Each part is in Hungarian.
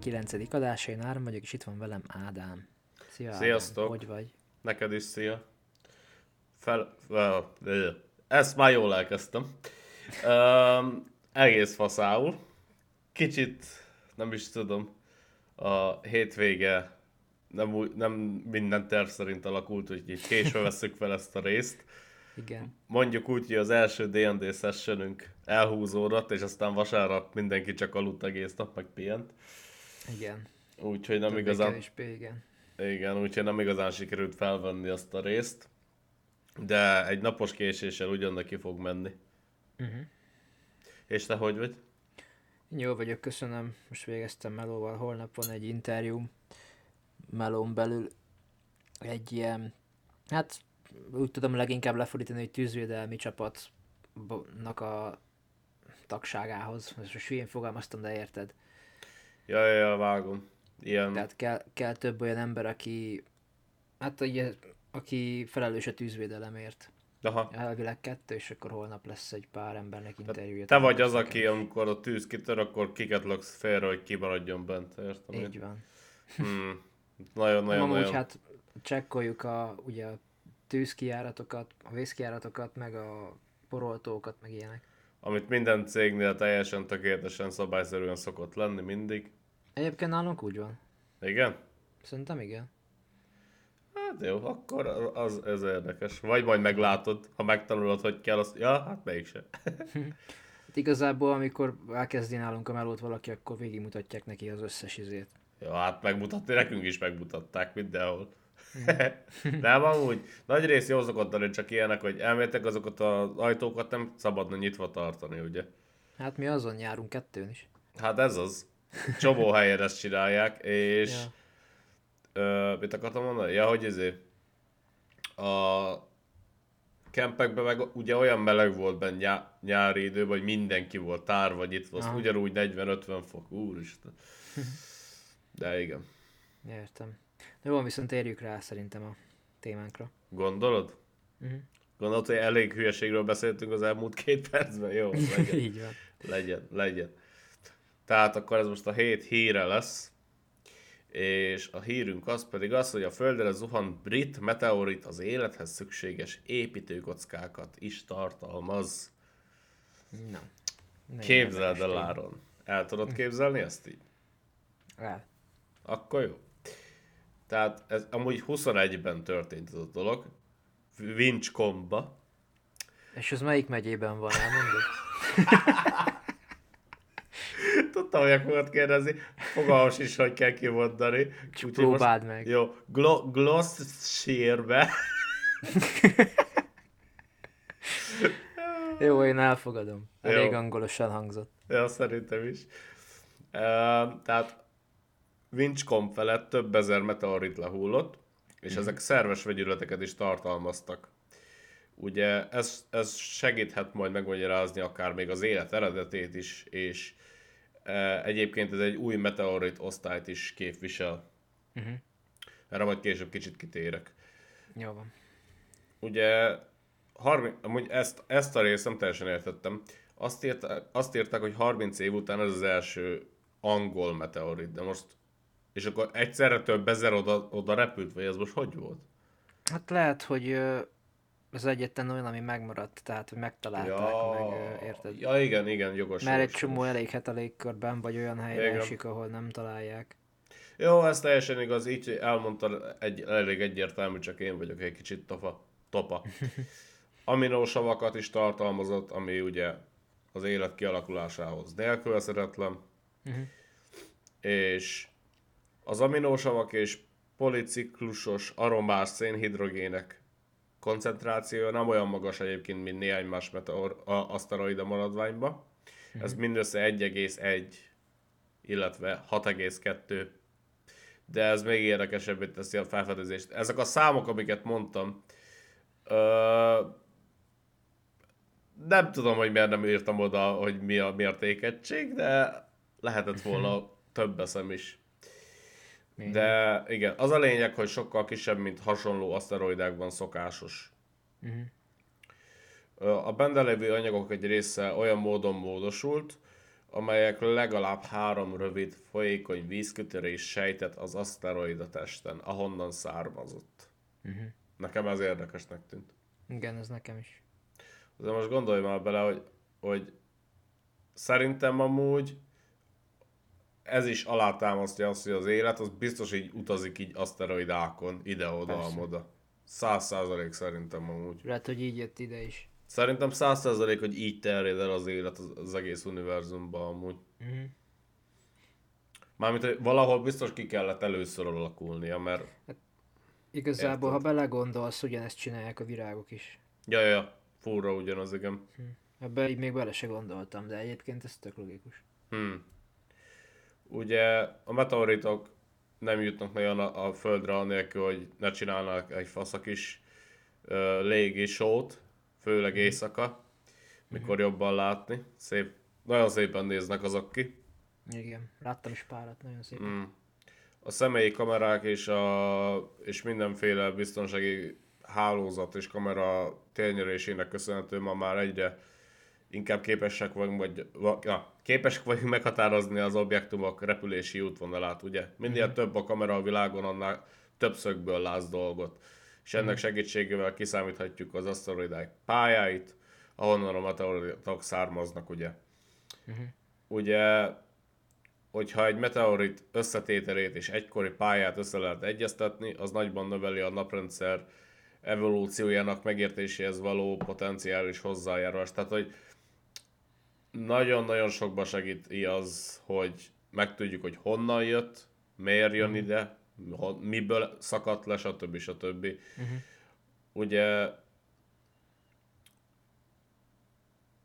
49. adása, én Áron vagyok, és itt van velem Ádám. Szia Sziasztok. Ádám, hogy vagy? Neked is szia. Fel... fel ezt már jól elkezdtem. Um, egész faszául. Kicsit, nem is tudom, a hétvége nem, úgy, nem minden terv szerint alakult, úgyhogy késve veszük fel ezt a részt. Igen. Mondjuk úgy, hogy az első D&D sessionünk elhúzódott, és aztán vasárnap mindenki csak aludt egész nap, meg pihent. Igen. Úgyhogy nem Többé igazán... kevésbé, igen. Igen, úgyhogy nem igazán sikerült felvenni azt a részt. De egy napos késéssel ugyan neki fog menni. Uh-huh. És te hogy vagy? Jó vagyok, köszönöm. Most végeztem Melóval, holnap van egy interjú Melón belül. Egy ilyen, hát úgy tudom leginkább lefordítani, hogy tűzvédelmi csapatnak a tagságához. Most hülyén fogalmaztam, de érted. Ja, ja, ja, vágom. Ilyen, Tehát kell, kell több olyan ember, aki, hát ugye, aki felelős a tűzvédelemért. aha. Elvileg kettő, és akkor holnap lesz egy pár embernek interjúja. Te vagy az, aki amikor a tűz kitör, akkor kiket laksz félre, hogy kimaradjon bent, értem? Így van. Hmm. Nagyon, nagyon, Amúgy nagyon. hát csekkoljuk a, ugye a tűzkijáratokat, a vészkijáratokat, meg a poroltókat, meg ilyenek. Amit minden cégnél teljesen tökéletesen szabályszerűen szokott lenni mindig. Egyébként nálunk úgy van. Igen? Szerintem igen. Hát jó, akkor az, ez érdekes. Vagy majd meglátod, ha megtanulod, hogy kell, azt... Ja, hát mégse. Hát igazából, amikor elkezdi nálunk a melót valaki, akkor végigmutatják neki az összes izét. Ja, hát megmutatni, nekünk is megmutatták mindenhol. Nem, amúgy nagy rész jó szokott lenni, csak ilyenek, hogy elmétek azokat az ajtókat nem szabadna nyitva tartani, ugye? Hát mi azon járunk kettőn is. Hát ez az. Csomó helyen ezt csinálják, és Ja. Ö, mit akartam mondani? Ja, hogy ezért a kempekben meg ugye olyan meleg volt benne nyá- nyári időben, hogy mindenki volt tárva nyitva, azt ugyanúgy 40-50 fok, úristen. De igen. Értem. De jó, viszont térjük rá szerintem a témánkra. Gondolod? Uh-huh. Gondolod, hogy elég hülyeségről beszéltünk az elmúlt két percben? Jó, legyen, Így van. legyen, legyen. Tehát akkor ez most a hét híre lesz. És a hírünk az pedig az, hogy a Földre zuhant brit meteorit az élethez szükséges építőkockákat is tartalmaz. Na. Képzeld el. Áron. El tudod képzelni ezt így? El. Akkor jó. Tehát ez amúgy 21-ben történt ez a dolog. Winchcombe-ba. És az melyik megyében van, elmondod? Tudtam, hogy fogod kérdezni. Fogalmas is, hogy kell kimondani. Csak most- próbáld meg. Jó, Glo- Gloucesterbe. Jó, én elfogadom. Elég Jó. angolosan hangzott. ja, szerintem is. Uh, tehát Winchcombe felett több ezer meteorit lehullott, és ezek szerves vegyületeket is tartalmaztak. Ugye ez, ez segíthet majd megmagyarázni akár még az élet eredetét is, és uh, egyébként ez egy új meteorit osztályt is képvisel. Uh-huh. Erre majd később kicsit kitérek. Jó van. Ugye, 30, amúgy ezt, ezt a részt nem teljesen értettem. Azt, írta, azt írták, hogy 30 év után ez az első angol meteorit, de most... És akkor egyszerre több ezer oda, oda repült, vagy ez most hogy volt? Hát lehet, hogy az egyetlen olyan, ami megmaradt, tehát hogy megtalálták, meg ö, érted? ja, igen, igen, jogos. Mert egy jogos, csomó jogos. elég hetalégkörben, vagy olyan helyre Igen. esik, ahol nem találják. Jó, ez teljesen igaz, így elmondta egy, elég egyértelmű, csak én vagyok egy kicsit tofa. topa. Aminósavakat is tartalmazott, ami ugye az élet kialakulásához nélkülözhetetlen. Uh-huh. és az aminósavak és policiklusos aromás szénhidrogének koncentrációja nem olyan magas egyébként, mint néhány más meteor, a, aszteroida maradványban. Ez mindössze 1,1, illetve 6,2. De ez még érdekesebbé teszi a felfedezést. Ezek a számok, amiket mondtam, ö, nem tudom, hogy miért nem írtam oda, hogy mi a mértékegység, de lehetett volna több eszem is. De igen, az a lényeg, hogy sokkal kisebb, mint hasonló aszteroidákban szokásos. Uh-huh. A benne lévő anyagok egy része olyan módon módosult, amelyek legalább három rövid, folyékony vízkütörés sejtett az aszteroida testen, ahonnan származott. Uh-huh. Nekem ez érdekesnek tűnt. Igen, ez nekem is. De most gondolj már bele, hogy, hogy szerintem amúgy ez is alátámasztja azt, hogy az élet az biztos így utazik így aszteroidákon, ide-oda, amoda. Száz százalék szerintem amúgy. Lehet, hogy így jött ide is. Szerintem száz százalék, hogy így terjed el az élet az, az egész univerzumban amúgy. Uh-huh. Mármint, hogy valahol biztos ki kellett először alakulnia, mert... Hát, igazából, érted? ha belegondolsz, ugyanezt csinálják a virágok is. Ja, ja, ja. Furra ugyanaz, igen. Hm. Ebbe így még bele se gondoltam, de egyébként ez tök logikus. Hmm. Ugye a meteoritok nem jutnak nagyon a, a Földre anélkül, hogy ne csinálnak egy faszak is uh, légi sót, főleg mhm. éjszaka, mikor mm. jobban látni. Szép, nagyon szépen néznek azok ki. Igen, láttam is párat, nagyon szépen. Mm. A személyi kamerák és, a, és mindenféle biztonsági hálózat és kamera térnyerésének köszönhető ma már egyre inkább képesek vagyunk, vagy, ja, képesek vagyunk meghatározni az objektumok repülési útvonalát, ugye? Minél mm. több a kamera a világon, annál több szögből látsz dolgot. És ennek mm. segítségével kiszámíthatjuk az aszteroidák pályáit, ahonnan a meteoritok származnak, ugye? Mm-hmm. Ugye, hogyha egy meteorit összetételét és egykori pályát össze lehet egyeztetni, az nagyban növeli a naprendszer evolúciójának megértéséhez való potenciális hozzájárulás. Tehát, hogy nagyon-nagyon sokba segíti az, hogy megtudjuk, hogy honnan jött, miért jön ide, miből szakadt le, stb. stb. Uh-huh. Ugye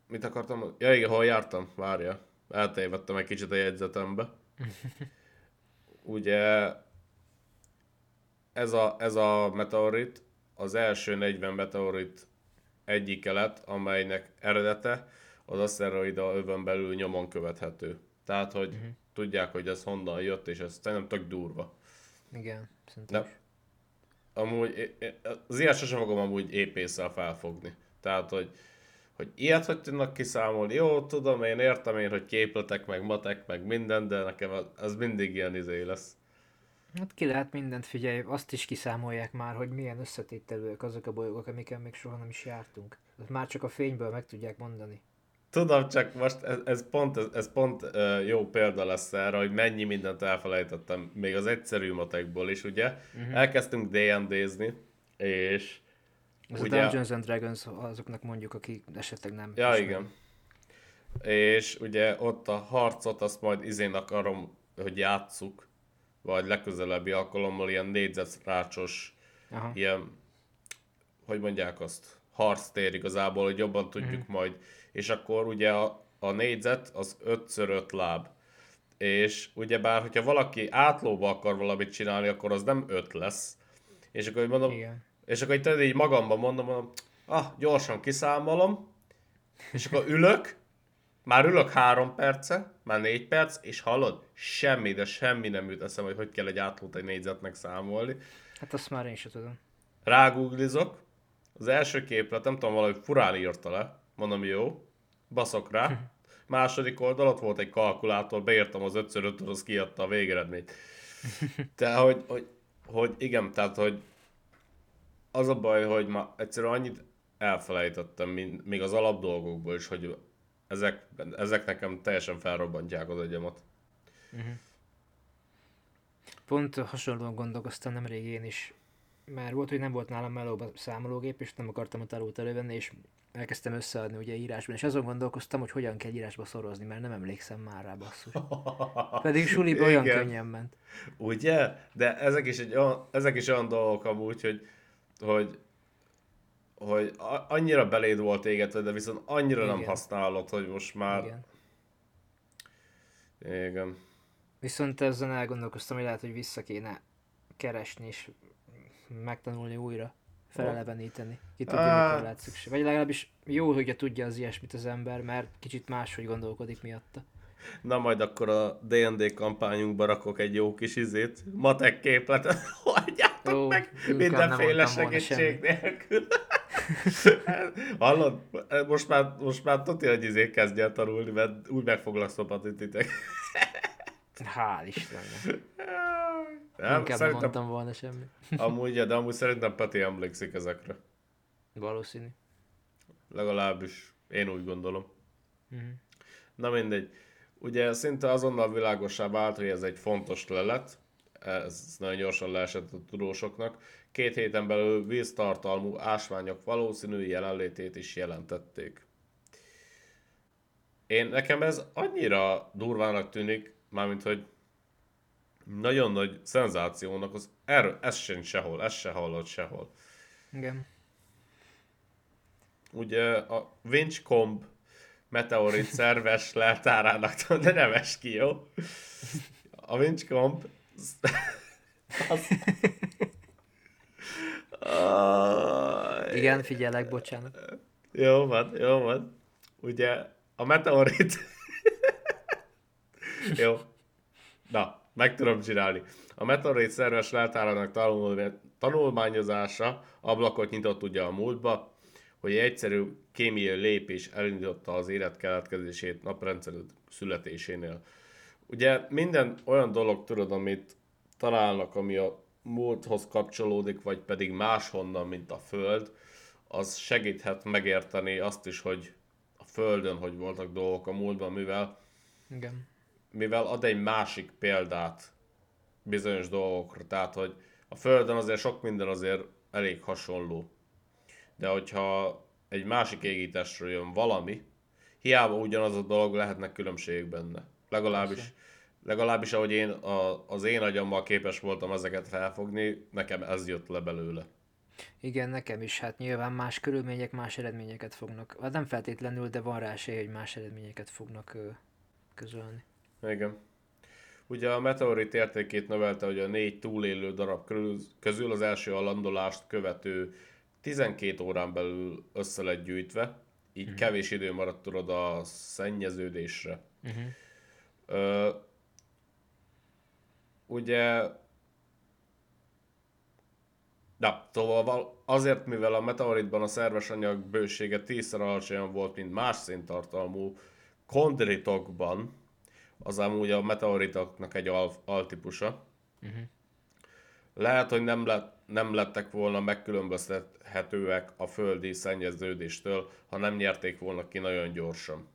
mit akartam? Ja igen, hol jártam? Várja. Eltévedtem egy kicsit a jegyzetembe. Ugye ez a, ez a meteorit az első 40 meteorit egyike lett, amelynek eredete az aszteroida övön belül nyomon követhető. Tehát, hogy uh-huh. tudják, hogy ez honnan jött, és ez szerintem tök durva. Igen, szerintem De, amúgy, az ilyet sosem fogom amúgy épésszel felfogni. Tehát, hogy, hogy ilyet hogy tudnak kiszámolni, jó, tudom, én értem én, hogy képletek, meg matek, meg minden, de nekem az mindig ilyen izé lesz. Hát ki lehet mindent figyelj, azt is kiszámolják már, hogy milyen összetételőek azok a bolygók, amiken még soha nem is jártunk. Már csak a fényből meg tudják mondani. Tudom, csak most ez, ez pont, ez, ez pont uh, jó példa lesz erre, hogy mennyi mindent elfelejtettem, még az egyszerű matekból is, ugye? Uh-huh. Elkezdtünk D&D-zni, és... Ez ugye, a Dungeons and Dragons azoknak mondjuk, akik esetleg nem... Ja, ismer. igen. És ugye ott a harcot, azt majd izén akarom, hogy játsszuk, vagy legközelebbi alkalommal ilyen négyzetrácsos, Aha. ilyen, hogy mondják azt, harctér igazából, hogy jobban tudjuk uh-huh. majd és akkor ugye a, a négyzet az 5x5 láb. És ugyebár, hogyha valaki átlóba akar valamit csinálni, akkor az nem 5 lesz. És akkor mondom, Igen. és akkor így, így magamban mondom, mondom, ah, gyorsan kiszámolom, és akkor ülök, már ülök három perce, már négy perc, és hallod, semmi, de semmi nem jut eszem, hogy hogy kell egy átlót egy négyzetnek számolni. Hát azt már én sem tudom. Rágooglizok, az első képlet, nem tudom, valahogy furán írta le, mondom jó, baszok rá. Második oldal, ott volt egy kalkulátor, beírtam az 5 5 az kiadta a végeredményt. Tehát, hogy, hogy, hogy igen, tehát, hogy az a baj, hogy ma egyszerűen annyit elfelejtettem, mint, még az alapdolgokból is, hogy ezek, ezek nekem teljesen felrobbantják az agyamat. Uh-huh. Pont hasonlóan gondolkoztam nemrég én is. Mert volt, hogy nem volt nálam melóban számológép, és nem akartam a tanult elővenni, és elkezdtem összeadni ugye írásban, és azon gondolkoztam, hogy hogyan kell írásba szorozni, mert nem emlékszem már rá basszus. Pedig suliban olyan könnyen ment. Ugye? De ezek is, egy olyan, ezek is olyan dolgok amúgy, hogy, hogy hogy annyira beléd volt égetve, de viszont annyira Igen. nem használod, hogy most már... Igen. Igen. Viszont ezzel elgondolkoztam, hogy lehet, hogy vissza kéne keresni és megtanulni újra feleleveníteni. Ki tudja, mikor lehet szükség. Vagy legalábbis jó, hogyha tudja az ilyesmit az ember, mert kicsit máshogy gondolkodik miatta. Na majd akkor a D&D kampányunkba rakok egy jó kis izét, matek képletet, hagyjátok Ó, meg mindenféle segítség nélkül. Hallod? Most már, most már tudja, hogy izé kezdj el tanulni, mert úgy meg foglak szopatni titek. Hál' Istennek. Nem, Inkább nem mondtam volna semmit. amúgy, de amúgy szerintem Peti emlékszik ezekre. Valószínű. Legalábbis én úgy gondolom. Mhm. Na mindegy. Ugye szinte azonnal világosá vált, hogy ez egy fontos lelet, ez nagyon gyorsan leesett a tudósoknak. Két héten belül víztartalmú ásványok valószínű jelenlétét is jelentették. Én nekem ez annyira durvának tűnik, mármint hogy nagyon nagy szenzációnak, az erről, ez sincs sehol, ez se hallott sehol. Igen. Ugye a Winchcomb meteorit szerves leltárának, de nem es ki, jó? A Winchcomb az... Igen, figyelek, bocsánat. Jó van, jó van. Ugye a meteorit... jó. Na, meg tudom csinálni. A meteorit szerves leltárának tanul- tanulmányozása ablakot nyitott ugye a múltba, hogy egy egyszerű kémiai lépés elindította az élet keletkezését naprendszerű születésénél. Ugye minden olyan dolog, tudod, amit találnak, ami a múlthoz kapcsolódik, vagy pedig máshonnan, mint a Föld, az segíthet megérteni azt is, hogy a Földön hogy voltak dolgok a múltban, mivel, Igen. Mivel ad egy másik példát bizonyos dolgokra. Tehát, hogy a Földön azért sok minden azért elég hasonló. De hogyha egy másik égítésről jön valami, hiába ugyanaz a dolog, lehetnek különbségek benne. Legalábbis, legalábbis ahogy én a, az én agyammal képes voltam ezeket felfogni, nekem ez jött le belőle. Igen, nekem is. Hát nyilván más körülmények más eredményeket fognak. Hát nem feltétlenül, de van rá esély, hogy más eredményeket fognak közölni. Igen. Ugye a meteorit értékét növelte, hogy a négy túlélő darab közül az első a landolást követő 12 órán belül össze lett gyűjtve, így kevés idő maradt tudod a szennyeződésre. Uh-huh. Ö, ugye Na, szóval val- azért, mivel a meteoritban a szerves anyag bősége tízszer alacsonyabb volt, mint más széntartalmú kondritokban, az amúgy a meteoritoknak egy al- altípusa. Uh-huh. Lehet, hogy nem, lett, nem lettek volna megkülönböztethetőek a földi szennyeződéstől, ha nem nyerték volna ki nagyon gyorsan.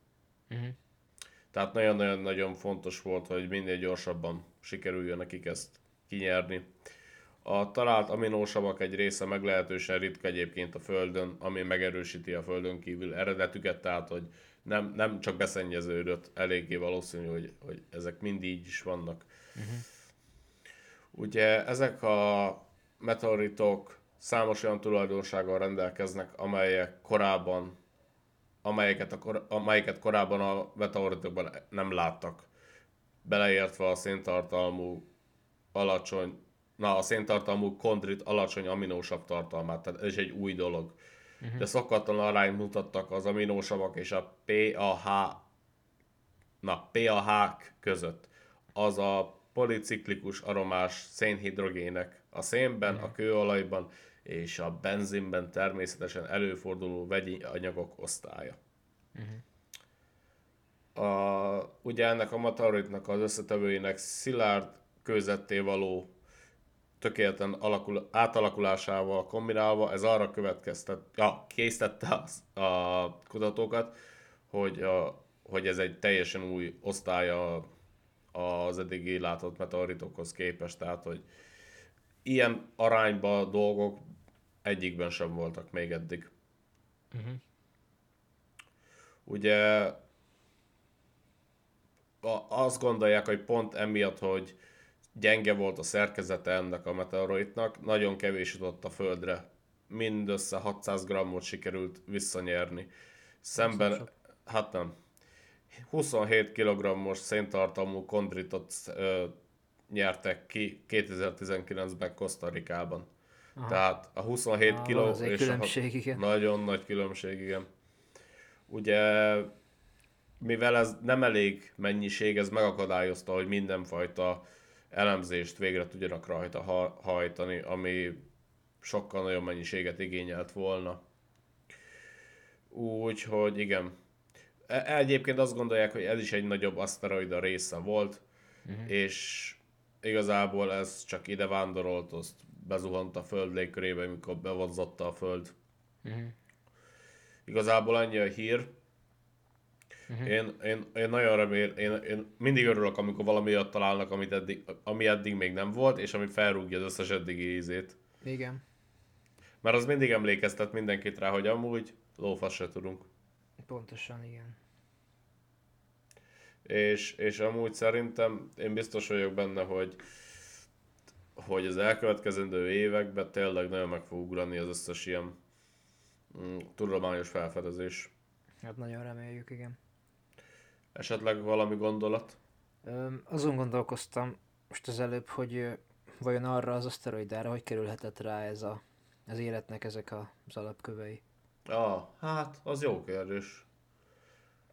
Uh-huh. Tehát nagyon-nagyon-nagyon fontos volt, hogy minél gyorsabban sikerüljön nekik ezt kinyerni. A talált aminósavak egy része meglehetősen ritka egyébként a Földön, ami megerősíti a Földön kívül eredetüket, tehát hogy nem, nem csak beszennyeződött, eléggé valószínű, hogy, hogy ezek mind így is vannak. Uh-huh. Ugye ezek a meteoritok számos olyan tulajdonsággal rendelkeznek, amelyek korábban amelyeket, a kor, amelyeket korábban a meteoritokban nem láttak. Beleértve a széntartalmú alacsony, na a széntartalmú kondrit alacsony aminósav tartalmát, tehát ez is egy új dolog. Uh-huh. De szokatlan arányt mutattak az aminósavak és a PAH na, PAH között. Az a policiklikus aromás szénhidrogének a szénben, a kőolajban és a benzinben természetesen előforduló vegyi anyagok osztálya. A, ugye ennek a meteoritnak az összetevőinek szilárd kőzetté való tökéletlen alakul, átalakulásával kombinálva, ez arra következtet, ja, késztette a, a kutatókat, hogy, a, hogy ez egy teljesen új osztálya az eddigi látott meteoritokhoz képest, tehát hogy ilyen arányban dolgok egyikben sem voltak még eddig. Uh-huh. Ugye a- azt gondolják, hogy pont emiatt, hogy gyenge volt a szerkezete ennek a meteoroidnak, nagyon kevés jutott a Földre. Mindössze 600 grammot sikerült visszanyerni. Szemben, hát nem, 27 kg-os széntartalmú kondritot ö, nyertek ki 2019-ben Kosztarikában. Aha. Tehát a 27 Ah, kg van azért és a különbség, hat- igen. Nagyon nagy különbség, igen. Ugye, mivel ez nem elég mennyiség, ez megakadályozta, hogy mindenfajta elemzést végre tudjanak rajta ha- hajtani, ami sokkal nagyobb mennyiséget igényelt volna. Úgyhogy igen. E- Egyébként azt gondolják, hogy ez is egy nagyobb aszteroida része volt, uh-huh. és igazából ez csak ide vándorolt, azt bezuhant a Föld légkörébe, amikor bevonzotta a Föld. Uh-huh. Igazából ennyi a hír. Uh-huh. Én, én, én nagyon remél, én, én mindig örülök, amikor valami olyat találnak, amit eddig, ami eddig még nem volt, és ami felrúgja az összes eddigi ízét. Igen. Mert az mindig emlékeztet mindenkit rá, hogy amúgy lófasz se tudunk. Pontosan, igen. És, és amúgy szerintem én biztos vagyok benne, hogy hogy az elkövetkezendő években tényleg nagyon meg fog ugrani az összes ilyen mm, tudományos felfedezés. Hát nagyon reméljük, igen. Esetleg valami gondolat? Azon gondolkoztam most az előbb, hogy vajon arra az aszteroidára hogy kerülhetett rá ez a, az életnek ezek az alapkövei. Ah, hát az jó kérdés.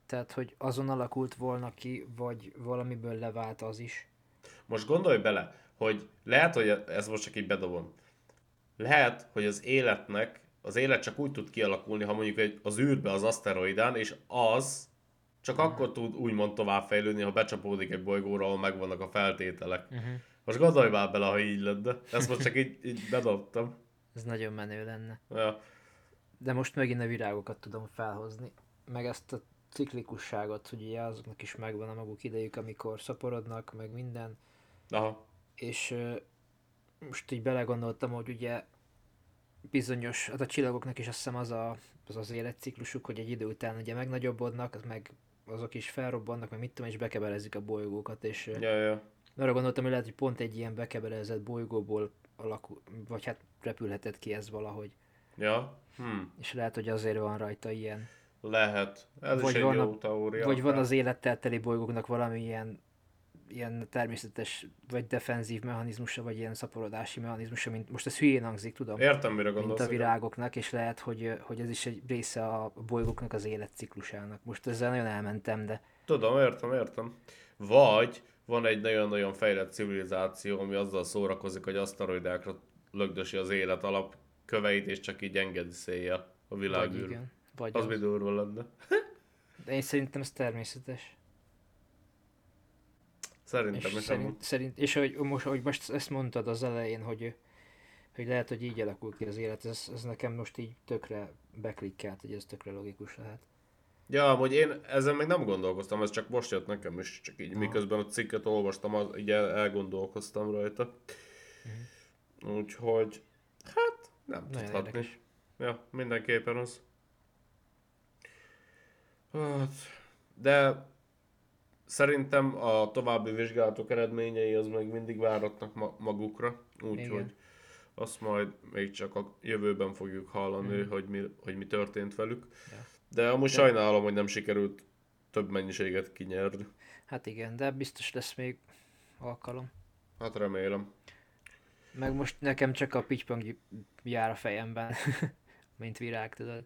Tehát, hogy azon alakult volna ki, vagy valamiből levált az is. Most gondolj bele, hogy lehet, hogy ez most csak így bedobom. Lehet, hogy az életnek, az élet csak úgy tud kialakulni, ha mondjuk egy, az űrbe az aszteroidán, és az csak uh-huh. akkor tud úgymond továbbfejlődni, ha becsapódik egy bolygóra, ahol megvannak a feltételek. Uh-huh. Most gondolj már bele, ha így lenne. Ezt most csak így, így bedobtam. Ez nagyon menő lenne. Ja. De most megint a virágokat tudom felhozni. Meg ezt a ciklikusságot, hogy ugye azoknak is megvan a maguk idejük, amikor szaporodnak, meg minden. Aha. És most így belegondoltam, hogy ugye bizonyos, hát a csillagoknak is azt hiszem az a, az, az életciklusuk, hogy egy idő után ugye megnagyobbodnak, az meg azok is felrobbannak, meg mit tudom, és bekebelezik a bolygókat, és Ja, ja. arra gondoltam, hogy lehet, hogy pont egy ilyen bekebelezett bolygóból alakul, vagy hát repülhetett ki ez valahogy. Ja. Hm. És lehet, hogy azért van rajta ilyen. Lehet. Ez Vagy is egy van jó a- teória. Vagy van az élettel teli bolygóknak valami ilyen, természetes, vagy defenzív mechanizmusa, vagy ilyen szaporodási mechanizmusa, mint most ez hülyén hangzik, tudom, Értem, mire mint gondolsz. a igen. virágoknak, és lehet, hogy, hogy ez is egy része a bolygóknak az életciklusának. Most ezzel nagyon elmentem, de Tudom, értem, értem. Vagy van egy nagyon-nagyon fejlett civilizáció, ami azzal szórakozik, hogy aszteroidákra lögdösi az élet alapköveit, és csak így engedi szélje a vagy világűr. igen, vagy Az az. mi durva lenne. De én szerintem ez természetes. Szerintem És, szerint, szerint, és ahogy most, ahogy most ezt mondtad az elején, hogy, hogy lehet, hogy így alakul ki az élet, ez, ez nekem most így tökre beklikkelt, hogy ez tökre logikus lehet. Ja, hogy én ezen még nem gondolkoztam, ez csak most jött nekem is, csak így Aha. miközben a cikket olvastam, az, így el, elgondolkoztam rajta. Úgyhogy, hát nem. Nagyon tudhatni. érdekes. Ja, mindenképpen az. Hát, de szerintem a további vizsgálatok eredményei az még mindig váratnak ma- magukra, úgyhogy azt majd még csak a jövőben fogjuk hallani, hogy, mi, hogy mi történt velük. Ja. De amúgy De- sajnálom, hogy nem sikerült több mennyiséget kinyerni. Hát igen, de biztos lesz még alkalom. Hát remélem. Meg most nekem csak a pitypong jár a fejemben, mint virág, tudod.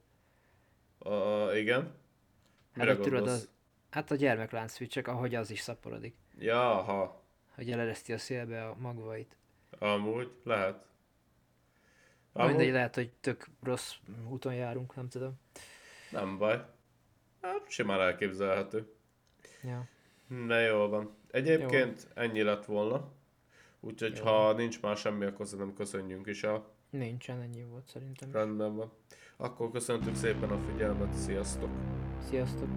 Uh, igen? Hát, Mire tudod, az, hát a gyermekláncfű, csak ahogy az is szaporodik. Ja, ha. Hogy elereszti a szélbe a magvait. Amúgy lehet. Mindegy, Amúgy lehet, hogy tök rossz úton járunk, nem tudom. nem baj. Hát simán elképzelhető. Ja. Na jól van. Egyébként ennyi lett volna. Úgyhogy Jó. ha nincs már semmi, akkor szerintem köszönjünk is el. Nincsen, ennyi volt szerintem. Rendben van. Akkor köszöntük szépen a figyelmet, sziasztok! Sziasztok!